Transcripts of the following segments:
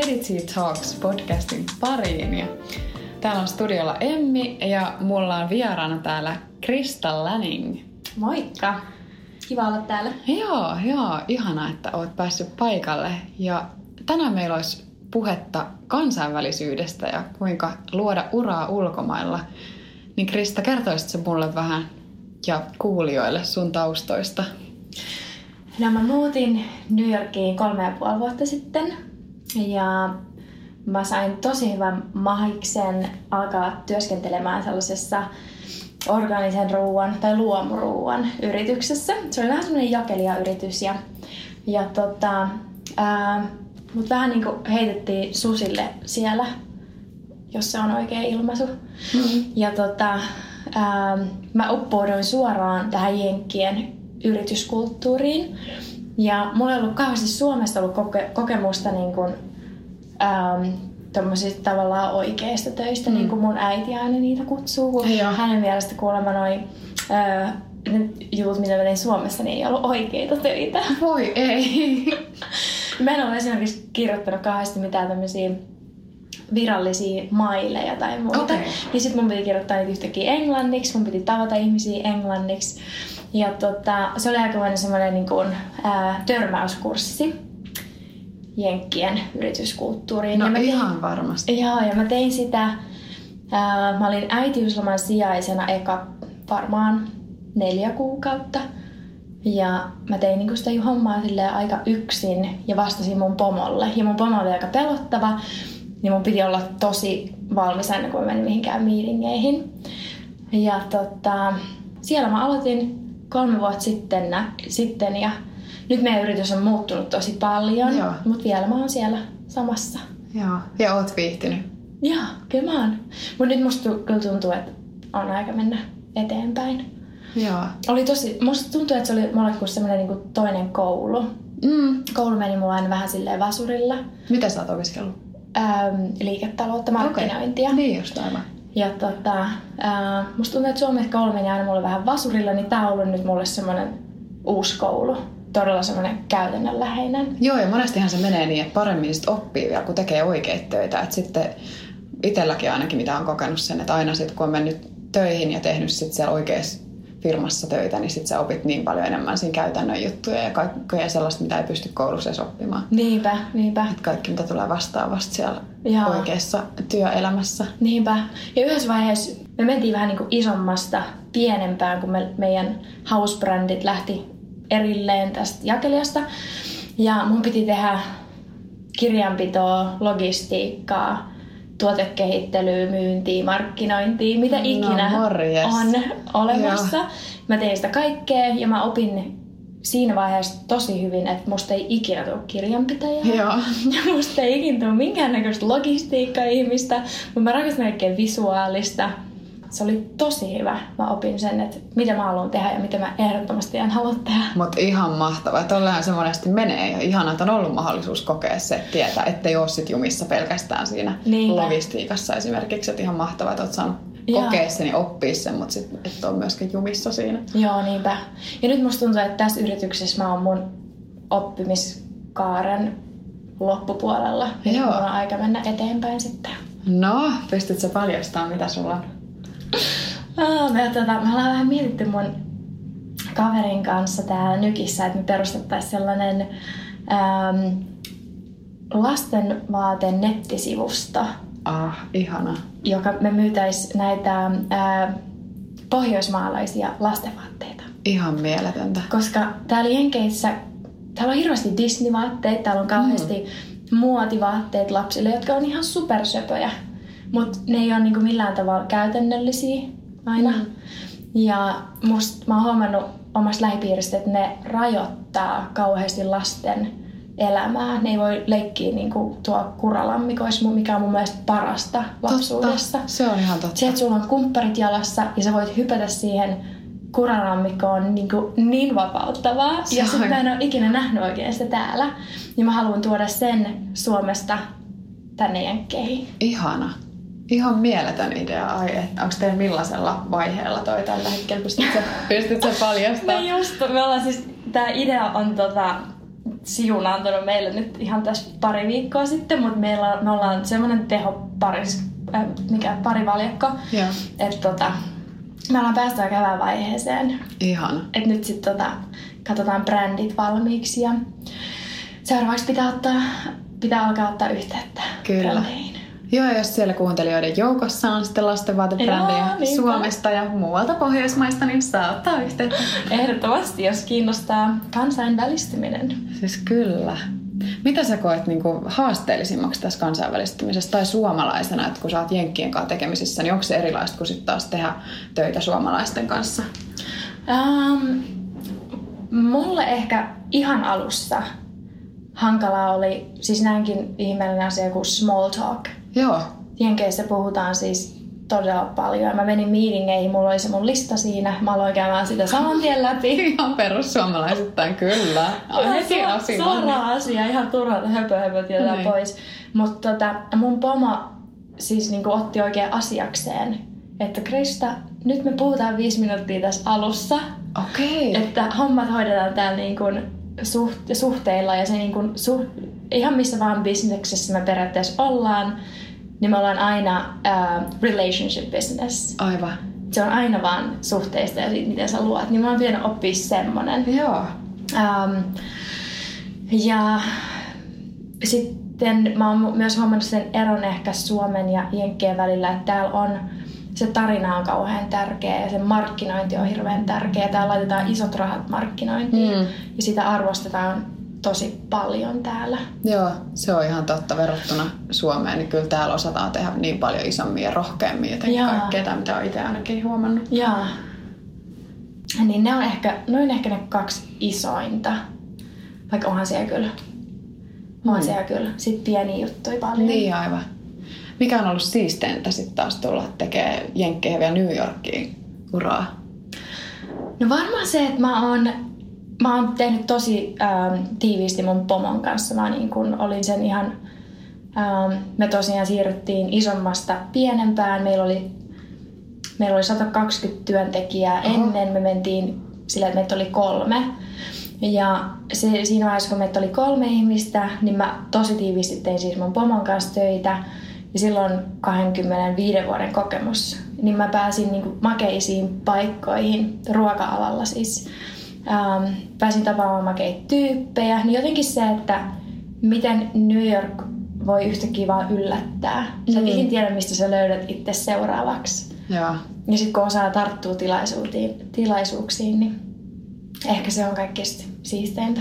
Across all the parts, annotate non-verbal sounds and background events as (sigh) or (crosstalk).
Fedici Talks podcastin pariin. Ja täällä on studiolla Emmi ja mulla on vieraana täällä Krista Lanning. Moikka! Kiva olla täällä. Joo, joo. Ihana, että oot päässyt paikalle. Ja tänään meillä olisi puhetta kansainvälisyydestä ja kuinka luoda uraa ulkomailla. Niin Krista, kertoisitko mulle vähän ja kuulijoille sun taustoista? No mä muutin New Yorkiin kolme ja puoli vuotta sitten ja mä sain tosi hyvän mahiksen alkaa työskentelemään sellaisessa organisen ruoan tai luomuruuan yrityksessä. Se oli vähän semmoinen jakelija-yritys ja, ja tota, ää, mut vähän niin kuin heitettiin susille siellä, jos se on oikea ilmaisu. Mm-hmm. Ja tota, ää, mä uppouduin suoraan tähän Jenkkien yrityskulttuuriin. Ja mulla ei ollut kauheasti Suomesta ollut koke- kokemusta niin kuin, ähm, tavallaan oikeista töistä, mm. niin kuin mun äiti aina niitä kutsuu. Kun hänen mielestä kuulemma noin äh, ne jutut, mitä mä Suomessa, niin ei ollut oikeita töitä. Voi ei. (laughs) mä en ole esimerkiksi kirjoittanut kauheasti mitään tämmöisiä virallisia maileja tai muuta. Okay. Niin sit mun piti kirjoittaa niitä yhtäkkiä englanniksi, mun piti tavata ihmisiä englanniksi. Ja tota, se oli aika semmoinen niin kuin, ää, törmäyskurssi Jenkkien yrityskulttuuriin. No ja mä tein, ihan varmasti. Joo, ja mä tein sitä, ää, mä olin äitiysloman sijaisena eka varmaan neljä kuukautta. Ja mä tein niinku sitä hommaa aika yksin ja vastasin mun pomolle. Ja mun pomo oli aika pelottava, niin mun piti olla tosi valmis aina kun mä menin mihinkään meetingeihin. Ja tota, siellä mä aloitin kolme vuotta sitten, sitten ja nyt meidän yritys on muuttunut tosi paljon, Joo. mutta vielä mä oon siellä samassa. Joo, ja oot viihtynyt. Joo, kyllä mä oon. Mutta nyt musta kyllä tuntuu, että on aika mennä eteenpäin. Joo. Oli tosi, musta tuntuu, että se oli mulle kuin semmoinen niin toinen koulu. Mm. Koulu meni mulla aina vähän silleen vasurilla. Mitä sä oot opiskellut? Ähm, liiketaloutta, markkinointia. Okay. Niin just aivan. Ja tota, ää, musta tuntuu, että Suomessa koulu meni aina mulle vähän vasurilla, niin tää on ollut nyt mulle semmoinen uusi koulu. Todella semmoinen käytännönläheinen. Joo, ja monestihan se menee niin, että paremmin sit oppii vielä, kun tekee oikeita töitä. Et sitten itselläkin ainakin, mitä on kokenut sen, että aina sitten kun on mennyt töihin ja tehnyt sit siellä oikeassa firmassa töitä, niin sitten sä opit niin paljon enemmän siinä käytännön juttuja ja kaikkea sellaista, mitä ei pysty koulussa edes oppimaan. Niinpä, niinpä. Et kaikki, mitä tulee vastaan vasta siellä Joo. oikeassa työelämässä. Niinpä. Ja yhdessä vaiheessa me mentiin vähän niin kuin isommasta pienempään, kun me, meidän housebrändit lähti erilleen tästä jakelijasta. Ja mun piti tehdä kirjanpitoa, logistiikkaa, tuotekehittelyä, myyntiä, markkinointia, mitä no, ikinä morjes. on olemassa. Joo. Mä tein sitä kaikkea ja mä opin siinä vaiheessa tosi hyvin, että musta ei ikinä tule kirjanpitäjää. Joo. (laughs) Ja musta ei ikinä tule minkäännäköistä logistiikka-ihmistä, mutta mä rakastan kaikkea visuaalista se oli tosi hyvä. Mä opin sen, että mitä mä haluan tehdä ja mitä mä ehdottomasti en halua tehdä. Mutta ihan mahtavaa. Tollehan se monesti menee. Ja ihana, että on ollut mahdollisuus kokea se, että tietää, ettei ole sit jumissa pelkästään siinä Niinpä. logistiikassa esimerkiksi. Että ihan mahtavaa, että oot saanut kokea sen ja oppia sen, mutta sit et ole myöskin jumissa siinä. Joo, niinpä. Ja nyt musta tuntuu, että tässä yrityksessä mä oon mun oppimiskaaren loppupuolella. Joo. mulla on aika mennä eteenpäin sitten. No, pystytkö paljastamaan, mitä sulla on me, tota, me ollaan vähän mietitty mun kaverin kanssa täällä Nykissä, että me perustettaisiin sellainen ähm, lastenvaate nettisivusto. Ah, ihana. Joka me myytäis näitä äh, pohjoismaalaisia lastenvaatteita. Ihan mieletöntä. Koska täällä Jenkeissä, täällä on hirveästi Disney-vaatteita, täällä on kauheasti mm. muotivaatteet lapsille, jotka on ihan supersöpöjä. Mutta ne ei ole niinku millään tavalla käytännöllisiä aina. Mm. Ja musta mä oon huomannut omasta lähipiiristä, että ne rajoittaa kauheasti lasten elämää. Ne ei voi leikkiä niin kuin tuo kuralammikoissa, mikä on mun mielestä parasta lapsuudessa. Totta. Se on ihan totta. Se, että sulla on kumpparit jalassa ja sä voit hypätä siihen kuralammikkoon niin, kuin niin vapauttavaa. Se ja sitten mä en ole ikinä nähnyt oikein sitä täällä. Niin mä haluan tuoda sen Suomesta tänne Jenkkeihin. Ihana. Ihan mieletön idea. Ai, että onko teillä millaisella vaiheella toi tällä hetkellä? Pystytkö, (laughs) pystytkö paljastamaan? No just, me ollaan siis, tää idea on tota, siunaantunut meille nyt ihan tässä pari viikkoa sitten, mutta meillä, me ollaan semmoinen teho paris, äh, mikä parivaljakko, Joo. että tota, me ollaan päästy aika hyvään vaiheeseen. Ihan. Et nyt sitten tota, katsotaan brändit valmiiksi ja seuraavaksi pitää, ottaa, pitää alkaa ottaa yhteyttä Kyllä. brändeihin. Joo, ja jos siellä kuuntelijoiden joukossa on sitten lastenvaatebrändejä Joo. Suomesta ja muualta Pohjoismaista, niin saa ottaa yhteyttä. Ehdottomasti, jos kiinnostaa kansainvälistyminen. Siis kyllä. Mitä sä koet niin kuin haasteellisimmaksi tässä kansainvälistymisessä tai suomalaisena, että kun sä oot Jenkkien kanssa tekemisissä, niin onko se erilaista kuin sitten taas tehdä töitä suomalaisten kanssa? Um, mulle ehkä ihan alussa hankalaa oli, siis näinkin ihmeellinen asia kuin small talk. Joo, Jenkeissä puhutaan siis todella paljon. Mä menin meetingeihin, mulla oli se mun lista siinä. Mä aloin käymään sitä saman tien läpi. (laughs) ihan perussuomalaisittain kyllä. Heti asiaan. suora asia, ihan turhaa höpö höpö tietää Niin. pois. Mutta tota, mun pomo siis niinku otti oikein asiakseen, että Krista, nyt me puhutaan viisi minuuttia tässä alussa, Okei. että hommat hoidetaan täällä niinku suht, suhteilla ja se niinku, suht, ihan missä vaan bisneksessä me periaatteessa ollaan, niin me ollaan aina uh, relationship business. Aivan. Se on aina vaan suhteista ja siitä, miten sä luot. Niin mä oon pitänyt oppia semmonen. Joo. Um, ja sitten mä oon myös huomannut sen eron ehkä Suomen ja Jenkkien välillä, että täällä on se tarina on kauhean tärkeä ja se markkinointi on hirveän tärkeä. Täällä laitetaan isot rahat markkinointiin Mm. ja sitä arvostetaan tosi paljon täällä. Joo, se on ihan totta verrattuna Suomeen, niin kyllä täällä osataan tehdä niin paljon isommin ja rohkeammin jotenkin Jaa. kaikkea, tai mitä olen itse ainakin huomannut. Jaa. Niin ne on ehkä, noin ehkä ne kaksi isointa. Vaikka onhan siellä kyllä. Onhan Mm. siellä kyllä. Sitten pieniä juttuja paljon. Niin aivan. Mikä on ollut siisteintä sitten taas tulla tekee Jenkkeihin vielä New Yorkiin uraa? No varmaan se, että mä oon, mä oon tehnyt tosi ähm, tiiviisti mun pomon kanssa. Mä niin kun olin sen ihan, ähm, me tosiaan siirryttiin isommasta pienempään. Meillä oli, meillä oli 120 työntekijää Oho. ennen. Me mentiin sillä, että meitä oli kolme. Ja se, siinä vaiheessa, kun meitä oli kolme ihmistä, niin mä tosi tiiviisti tein siis mun pomon kanssa töitä. Ja silloin 25 vuoden kokemus. Niin mä pääsin niin makeisiin paikkoihin, ruoka-alalla siis. Ähm, pääsin tapaamaan makeita tyyppejä. Niin jotenkin se, että miten New York voi yhtäkkiä vaan yllättää. Sä et Mm. ikin tiedä, mistä sä löydät itse seuraavaksi. Joo. Ja sitten kun osaa tarttua tilaisuuksiin, tilaisuuksiin, niin ehkä se on kaikkein siisteintä.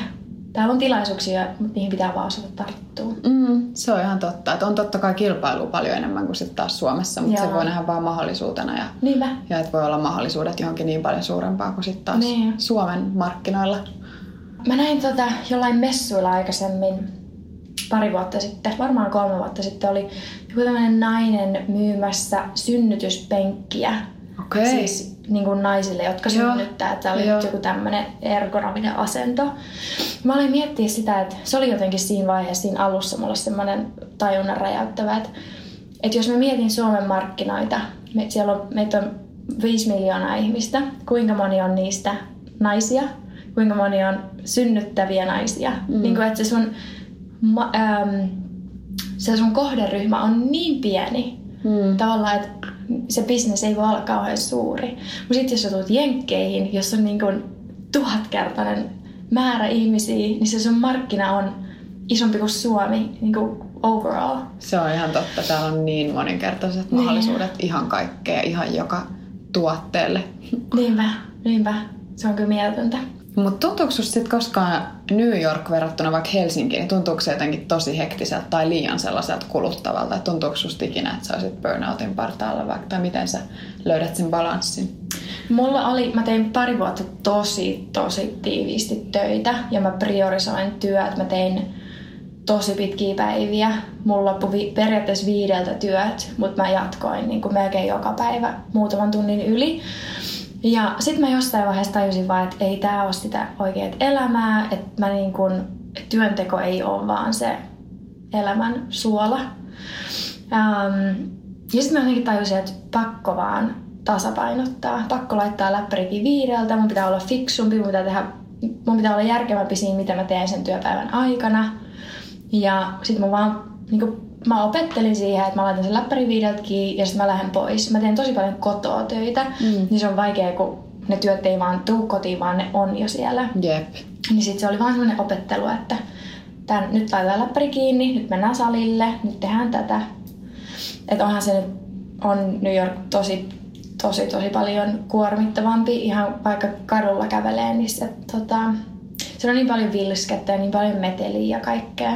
Täällä on tilaisuuksia, mutta niihin pitää vaan osata tarttua. Mm, se on ihan totta. Että on totta kai kilpailua paljon enemmän kuin sitten taas Suomessa, mutta se voi nähdä vaan mahdollisuutena ja, Niinpä. ja että voi olla mahdollisuudet johonkin niin paljon suurempaa kuin sitten taas Niin. Suomen markkinoilla. Mä näin tota jollain messuilla aikaisemmin pari vuotta sitten, varmaan kolme vuotta sitten, oli joku tämmöinen nainen myymässä synnytyspenkkiä. Okei. Siis niin kuin naisille, jotka Joo. synnyttää. Että oli Joo. joku tämmöinen ergonominen asento. Mä olin miettiä sitä, että se oli jotenkin siinä vaiheessa, siinä alussa mulla semmoinen tajunnan räjäyttävä, että, että jos mä mietin Suomen markkinoita, me, siellä on, meitä on 5 miljoonaa ihmistä, kuinka moni on niistä naisia, kuinka moni on synnyttäviä naisia. Mm. Niin kuin, että se sun, ma, äm, se sun kohderyhmä on niin pieni, Mm. tavallaan, että se bisnes ei voi olla kauhean suuri. Mutta sitten jos sä tulet jenkkeihin, jos on niin kuin tuhatkertainen määrä ihmisiä, niin se sun markkina on isompi kuin Suomi niin kuin overall. Se on ihan totta. Täällä on niin moninkertaiset Niin. mahdollisuudet ihan kaikkea, ihan joka tuotteelle. Niinpä, niinpä. Se on kyllä mieletöntä. Mutta tuntuuko susta sit koskaan New York verrattuna vaikka Helsinkiin, niin tuntuuko se jotenkin tosi hektiseltä tai liian sellaiselta kuluttavalta? Et tuntuuko susta ikinä, että sä olisit burnoutin partaalla vaikka, tai miten sä löydät sen balanssin? Mulla oli, mä tein pari vuotta tosi, tosi tiiviisti töitä ja mä priorisoin työt. Mä tein tosi pitkiä päiviä. Mulla loppui vi- periaatteessa viideltä työt, mutta mä jatkoin niin kuin melkein joka päivä muutaman tunnin yli. Ja sitten mä jostain vaiheessa tajusin vaan, että ei tää ole sitä oikeat elämää, että mä niin kun, työnteko ei ole vaan se elämän suola. Ähm, ja sitten mä jotenkin tajusin, että pakko vaan tasapainottaa. Pakko laittaa läppärikin viideltä, mun pitää olla fiksumpi, mun pitää tehdä mun pitää olla järkevämpi siinä, mitä mä teen sen työpäivän aikana. Ja sitten mä vaan niin mä opettelin siihen, että mä laitan sen läppärin viideltä ja sitten mä lähden pois. Mä teen tosi paljon kotoa töitä, mm. niin se on vaikea, kun ne työt ei vaan tuu kotiin, vaan ne on jo siellä. Jep. Niin sitten se oli vaan semmoinen opettelu, että tän, nyt laitetaan läppäri kiinni, nyt mennään salille, nyt tehdään tätä. Että onhan se nyt, on New York tosi, tosi, tosi paljon kuormittavampi, ihan vaikka kadulla kävelee, niin se, tota, se on niin paljon vilskettä ja niin paljon meteliä ja kaikkea.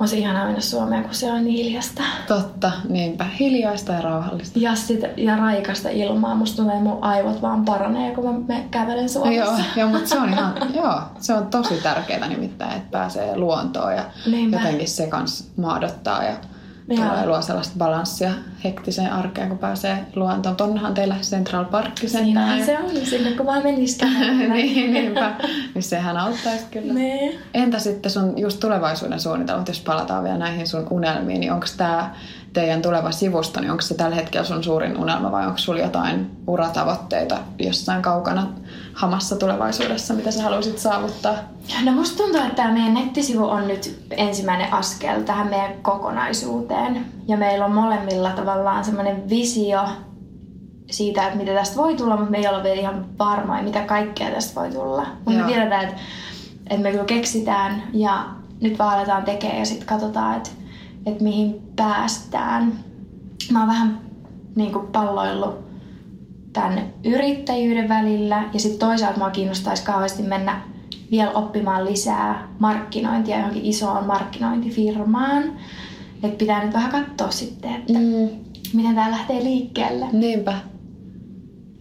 On se ihana mennä Suomeen, kun se on niin hiljasta. Totta, niinpä. Hiljaista ja rauhallista. Ja, sit, ja raikasta ilmaa. Musta että mun aivot vaan paranee, kun mä me kävelen Suomessa. Joo, joo mutta se on ihan, (laughs) joo, se on tosi tärkeää nimittäin, että pääsee luontoon ja Niinpä. jotenkin se kans maadottaa ja tulee luo sellaista balanssia hektiseen arkeen, kun pääsee luontoon. Tonnehan teillä Central Park Siinähän se on, sinne kun vaan menisikään. (laughs) niin, niinpä. Niin sehän auttaisi kyllä. Nee. Entä sitten sun just tulevaisuuden suunnitelmat, jos palataan vielä näihin sun unelmiin, niin onko tämä teidän tuleva sivusto, niin onko se tällä hetkellä sun suurin unelma vai onko sulla jotain uratavoitteita jossain kaukana hamassa tulevaisuudessa, mitä sä haluaisit saavuttaa? No musta tuntuu, että tämä meidän nettisivu on nyt ensimmäinen askel tähän meidän kokonaisuuteen. Ja meillä on molemmilla tavallaan semmoinen visio siitä, että mitä tästä voi tulla, mutta me ei olla vielä ihan varma, mitä kaikkea tästä voi tulla. Mutta me tiedetään, että, että me kyllä keksitään ja nyt vaan aletaan tekemään ja sitten katsotaan, että, että mihin päästään. Mä oon vähän niin kuin palloillut tämän yrittäjyyden välillä ja sitten toisaalta mua kiinnostaisi kauheasti mennä vielä oppimaan lisää markkinointia johonkin isoon markkinointifirmaan. Että pitää nyt vähän katsoa sitten, että mm. miten tämä lähtee liikkeelle. Niinpä.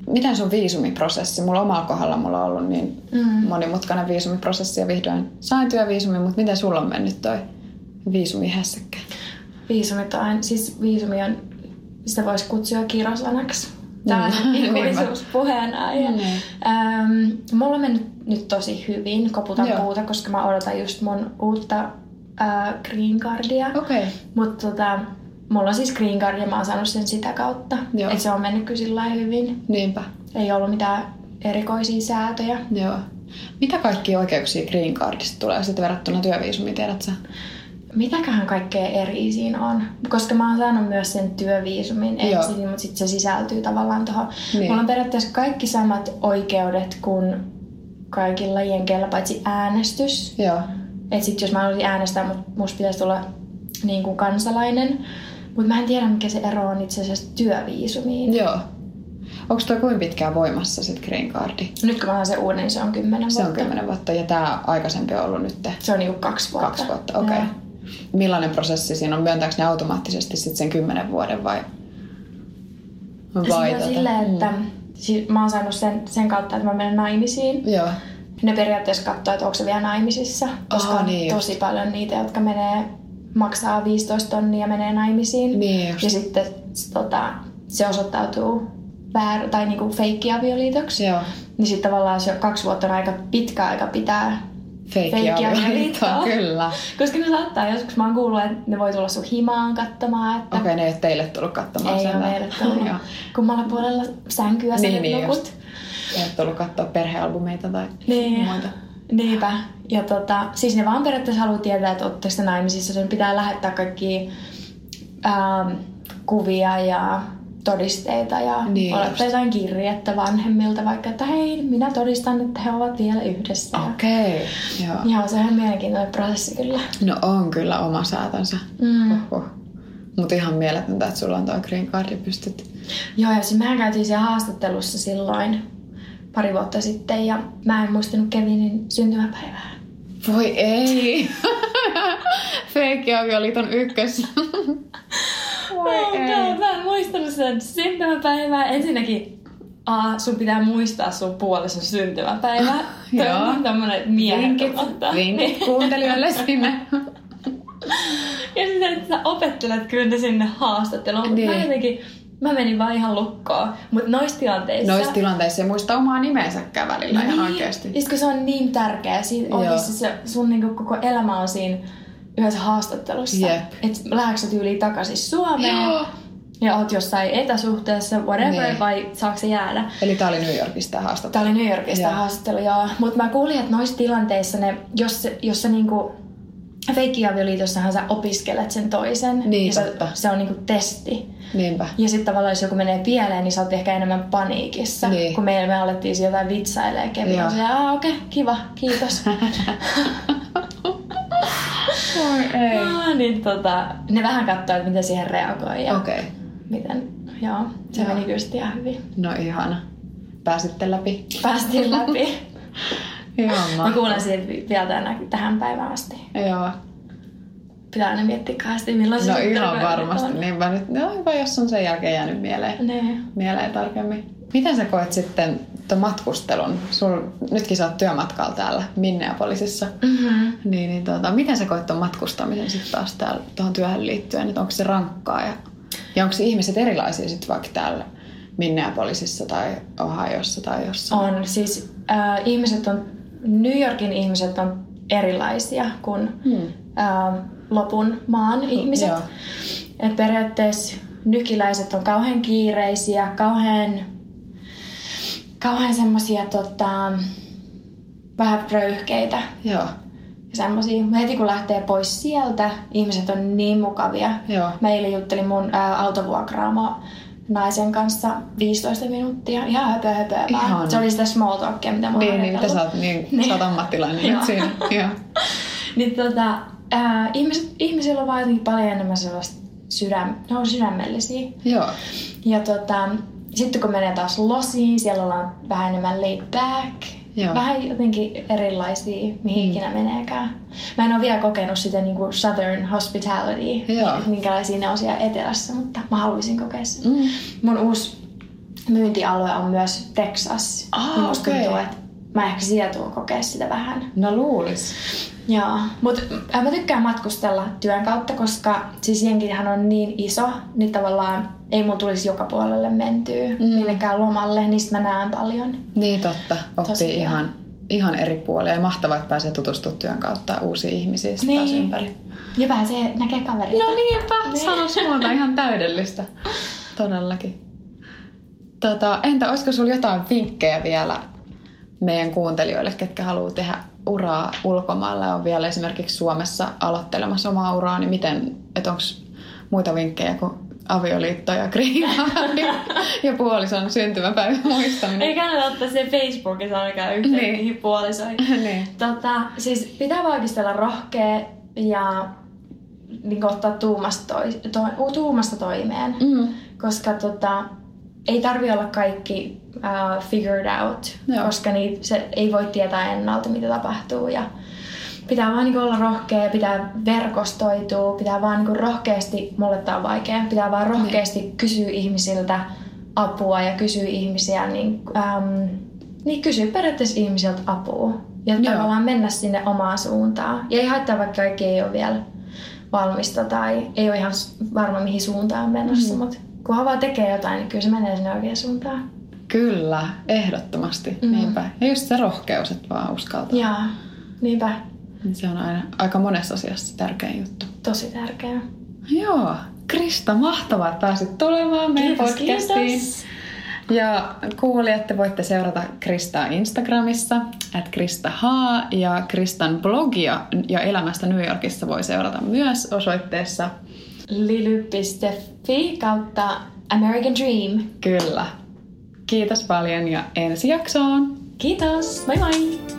Miten sun viisumiprosessi? Mulla omalla kohdalla mulla on ollut niin mm. monimutkainen viisumiprosessi ja vihdoin sain työviisumi, mutta miten sulla on mennyt toi viisumihässäkkä? Viisumit on, siis viisumi on, sitä voisi kutsua kirosanaksi. Tämä on (laughs) mm. ikuisuuspuheenaihe. Mm. Ähm, mulla on mennyt nyt tosi hyvin, koputan Joo. puuta, koska mä odotan just mun uutta äh, green cardia. Okay. Mutta tota, mulla on siis green card ja mä oon saanut sen sitä kautta. Että se on mennyt kyllä hyvin. Niinpä. Ei ollut mitään erikoisia säätöjä. Joo. Mitä kaikkia oikeuksia green cardista tulee sitten verrattuna työviisumiin, tiedät sä? Mitäköhän kaikkea eri siinä on? Koska mä oon saanut myös sen työviisumin ensin, mutta sitten se sisältyy tavallaan tuohon. Niin. Mulla on periaatteessa kaikki samat oikeudet kuin kaikilla jenkeillä, paitsi äänestys. Joo. Et sit jos mä haluaisin äänestää, mut musta pitäisi tulla niin kuin kansalainen. Mutta mä en tiedä, mikä se ero on itse asiassa työviisumiin. Joo. Onko tuo kuinka pitkään voimassa sitten green cardi? Nyt kun mä se uuden, niin se on kymmenen vuotta. Se on kymmenen vuotta ja tämä aikaisempi on ollut nyt? Se on niinku kaksi vuotta. Kaksi vuotta, okei. Okay. Millainen prosessi siinä on? Myöntääkö ne automaattisesti sitten sen kymmenen vuoden vai? vai tota? että mm. mä oon saanut sen, sen kautta, että mä menen naimisiin. Joo ne periaatteessa katsoo, että onko se vielä naimisissa, koska oh, niin on tosi just. paljon niitä, jotka menee, maksaa 15 tonnia ja menee naimisiin. Niin ja sitten tota, se osoittautuu väär, tai niinku feikkiavioliitoksi. Joo. Niin sitten tavallaan se kaksi vuotta on aika pitkä aika pitää feikkiavioliittoa. Kyllä. Koska ne saattaa joskus, mä oon kuullut, että ne voi tulla sun himaan katsomaan. Että... Okei, okay, ne ei ole teille tullut katsomaan Ei ole meille tullut. Kummalla puolella sänkyä niin, niin nukut. Just. Ei ole tullut katsoa perhealbumeita tai niin. muita. Niinpä. Ja tota, siis ne vaan periaatteessa haluaa tietää, että oletteko te naimisissa. Sen pitää lähettää kaikki ähm, kuvia ja todisteita ja niin olette jotain kirjettä vanhemmilta vaikka, että hei, minä todistan, että he ovat vielä yhdessä. Okei, okay, joo. Joo, se on mielenkiintoinen prosessi kyllä. No on kyllä oma säätänsä. Mm. Mutta ihan mieletöntä, että sulla on tuo green card ja pystyt... Joo, ja siis mehän käytiin siellä haastattelussa silloin pari vuotta sitten ja mä en muistanut Kevinin syntymäpäivää. Voi ei! (laughs) Feikki avioliiton ykkös. (laughs) Voi oh, ei. Mä en muistanut sen syntymäpäivää. Ensinnäkin A, sun pitää muistaa sun puolison syntymäpäivä. Joo. on tämmönen Vinkit, vinkit kuuntelijoille sinne. ja sitten, että sä opettelet kyllä ne sinne haastatteluun. Niin. Mä jotenkin, Mä menin vaan ihan lukkoon. Mutta noissa tilanteissa... Noissa tilanteissa ei muista omaa nimensäkään välillä niin, ihan oikeasti. Koska se on niin tärkeä. Siinä oikeasti se, sun niinku koko elämä on siinä yhdessä haastattelussa. Yep. Että lähdekö tyyliin takaisin Suomeen. Joo. ja oot jossain etäsuhteessa, whatever, Niin. vai saako se jäädä. Eli tää oli New Yorkista haastattelu. Tämä oli New Yorkista Joo. haastattelu, joo. Mutta mä kuulin, että noissa tilanteissa, ne, jos, jos sä niinku, feikkiavioliitossahan sä opiskelet sen toisen. Niin, ja se, totta. se on niinku testi. Niinpä. Ja sitten tavallaan, jos joku menee pieleen, niin sä oot ehkä enemmän paniikissa. Niin. Kun meillä me alettiin jotain vitsailemaan se, aa okei, okay, kiva, kiitos. (laughs) Oi ei. Aa, niin tota, ne vähän katsoo, että miten siihen reagoi ja Okei. Okay. miten, joo, se Joo. meni kyllä ihan hyvin. No ihana. Pääsitte läpi. Päästiin läpi. (laughs) Ihan Mä kuulen siitä vielä tänä, tähän päivään asti. Joo. Pitää aina miettiä kahdesti, milloin se No ihan varmasti. on. Niinpä nyt. No hyvä, jos on sen jälkeen jäänyt mieleen, Niin. mieleen tarkemmin. Miten sä koet sitten tuon matkustelun? Sul, nytkin sä oot työmatkalla täällä Minneapolisissa. Mm-hmm. Niin, niin tota, miten sä koet tuon matkustamisen sitten taas täällä tuohon työhön liittyen? Että onko se rankkaa ja, ja onko ihmiset erilaisia sitten vaikka täällä Minneapolisissa tai Ohiossa tai jossain? On. Siis äh, ihmiset on, New Yorkin ihmiset on erilaisia kuin Hmm. äh, lopun maan ihmiset. Joo. Et periaatteessa nykiläiset on kauhean kiireisiä, kauhean, kauhean semmosia tota, vähän röyhkeitä Joo. ja semmosia. Heti kun lähtee pois sieltä, ihmiset on niin mukavia. Joo. Mä eilen juttelin mun ää, autovuokraama naisen kanssa 15 minuuttia. Ihan höpö höpö vaan. Ihana. Se oli sitä small talkia, mitä oon Niin, niin mitä sä oot, niin, Niin. (laughs) sä oot ammattilainen Joo. nyt siinä. (laughs) Joo. Niin tota, ää, ihmiset, ihmisillä on vaan jotenkin paljon enemmän sellaista sydäm, ne on sydämellisiä. Joo. Ja tota, sitten kun menee taas losiin, siellä ollaan vähän enemmän laid back. Joo. Vähän jotenkin erilaisia, mihin mm. ikinä meneekään. Mä en ole vielä kokenut sitä niin kuin southern hospitality, Joo. minkälaisia ne on siellä etelässä, mutta mä haluaisin kokea sitä. Mm. Mun uusi myyntialue on myös Texas. Ah, Niin musta okei. tuntuu, että mä ehkä siellä tuun kokea sitä vähän. No luulis. Joo, mutta mä tykkään matkustella työn kautta, koska siis jenkihän on niin iso, niin tavallaan ei mun tulisi joka puolelle mentyä mm. minnekään lomalle, niin mä näen paljon. Niin totta. Oppii Tosiaan. ihan, ihan eri puolia. Ja mahtavaa, että pääsee tutustumaan työn kautta uusiin ihmisiin Niin. taas ympäri. Ja pääsee näkee kavereita. No niinpä, Niin. sanos muuta ihan täydellistä. Todellakin. Tota, entä olisiko sulla jotain vinkkejä vielä meidän kuuntelijoille, ketkä haluaa tehdä uraa ulkomailla ja on vielä esimerkiksi Suomessa aloittelemassa omaa uraa, niin miten, että onko muita vinkkejä kuin avioliitto ja kriinaari (laughs) ja puolison syntymäpäivän muistaminen? Ei kannata ottaa se Facebookissa ainakaan yhteen Niin. niihin puolisoihin. (laughs) niin. Tota, siis pitää olla rohkea ja niin ottaa tuumasta, toi, to, tuumasta toimeen. Mm. koska tota, ei tarvi olla kaikki uh, figured out, Joo. koska niitä, se ei voi tietää ennalta, mitä tapahtuu. Ja pitää vaan niinku olla rohkea, pitää verkostoitua, pitää vaan niinku rohkeasti, mulle tää on vaikea, pitää vaan rohkeasti niin. kysyä ihmisiltä apua ja kysyä ihmisiä, niin, um, niin kysyä periaatteessa ihmisiltä apua. Ja Joo. tavallaan mennä sinne omaan suuntaan. Ja ei haittaa, vaikka kaikki ei ole vielä valmista tai ei ole ihan varma mihin suuntaan on menossa, mm. mutta kunhan vaan tekee jotain, niin kyllä se menee sinne oikeaan suuntaan. Kyllä, ehdottomasti. Mm. Niinpä. Ja just se rohkeus, että vaan uskaltaa. Jaa, niinpä. Se on aina aika monessa asiassa tärkein juttu. Tosi tärkeää. Joo, Krista, mahtavaa, että pääsit tulemaan meidän Kiitos, podcastiin. kiitos. Ja kuulijat, te voitte seurata Kristaa Instagramissa, at Krista H. Ja Kristan blogia ja elämästä New Yorkissa voi seurata myös osoitteessa. Lily.fi kautta American Dream. Kyllä. Kiitos paljon ja ensi jaksoon! Kiitos, moi moi!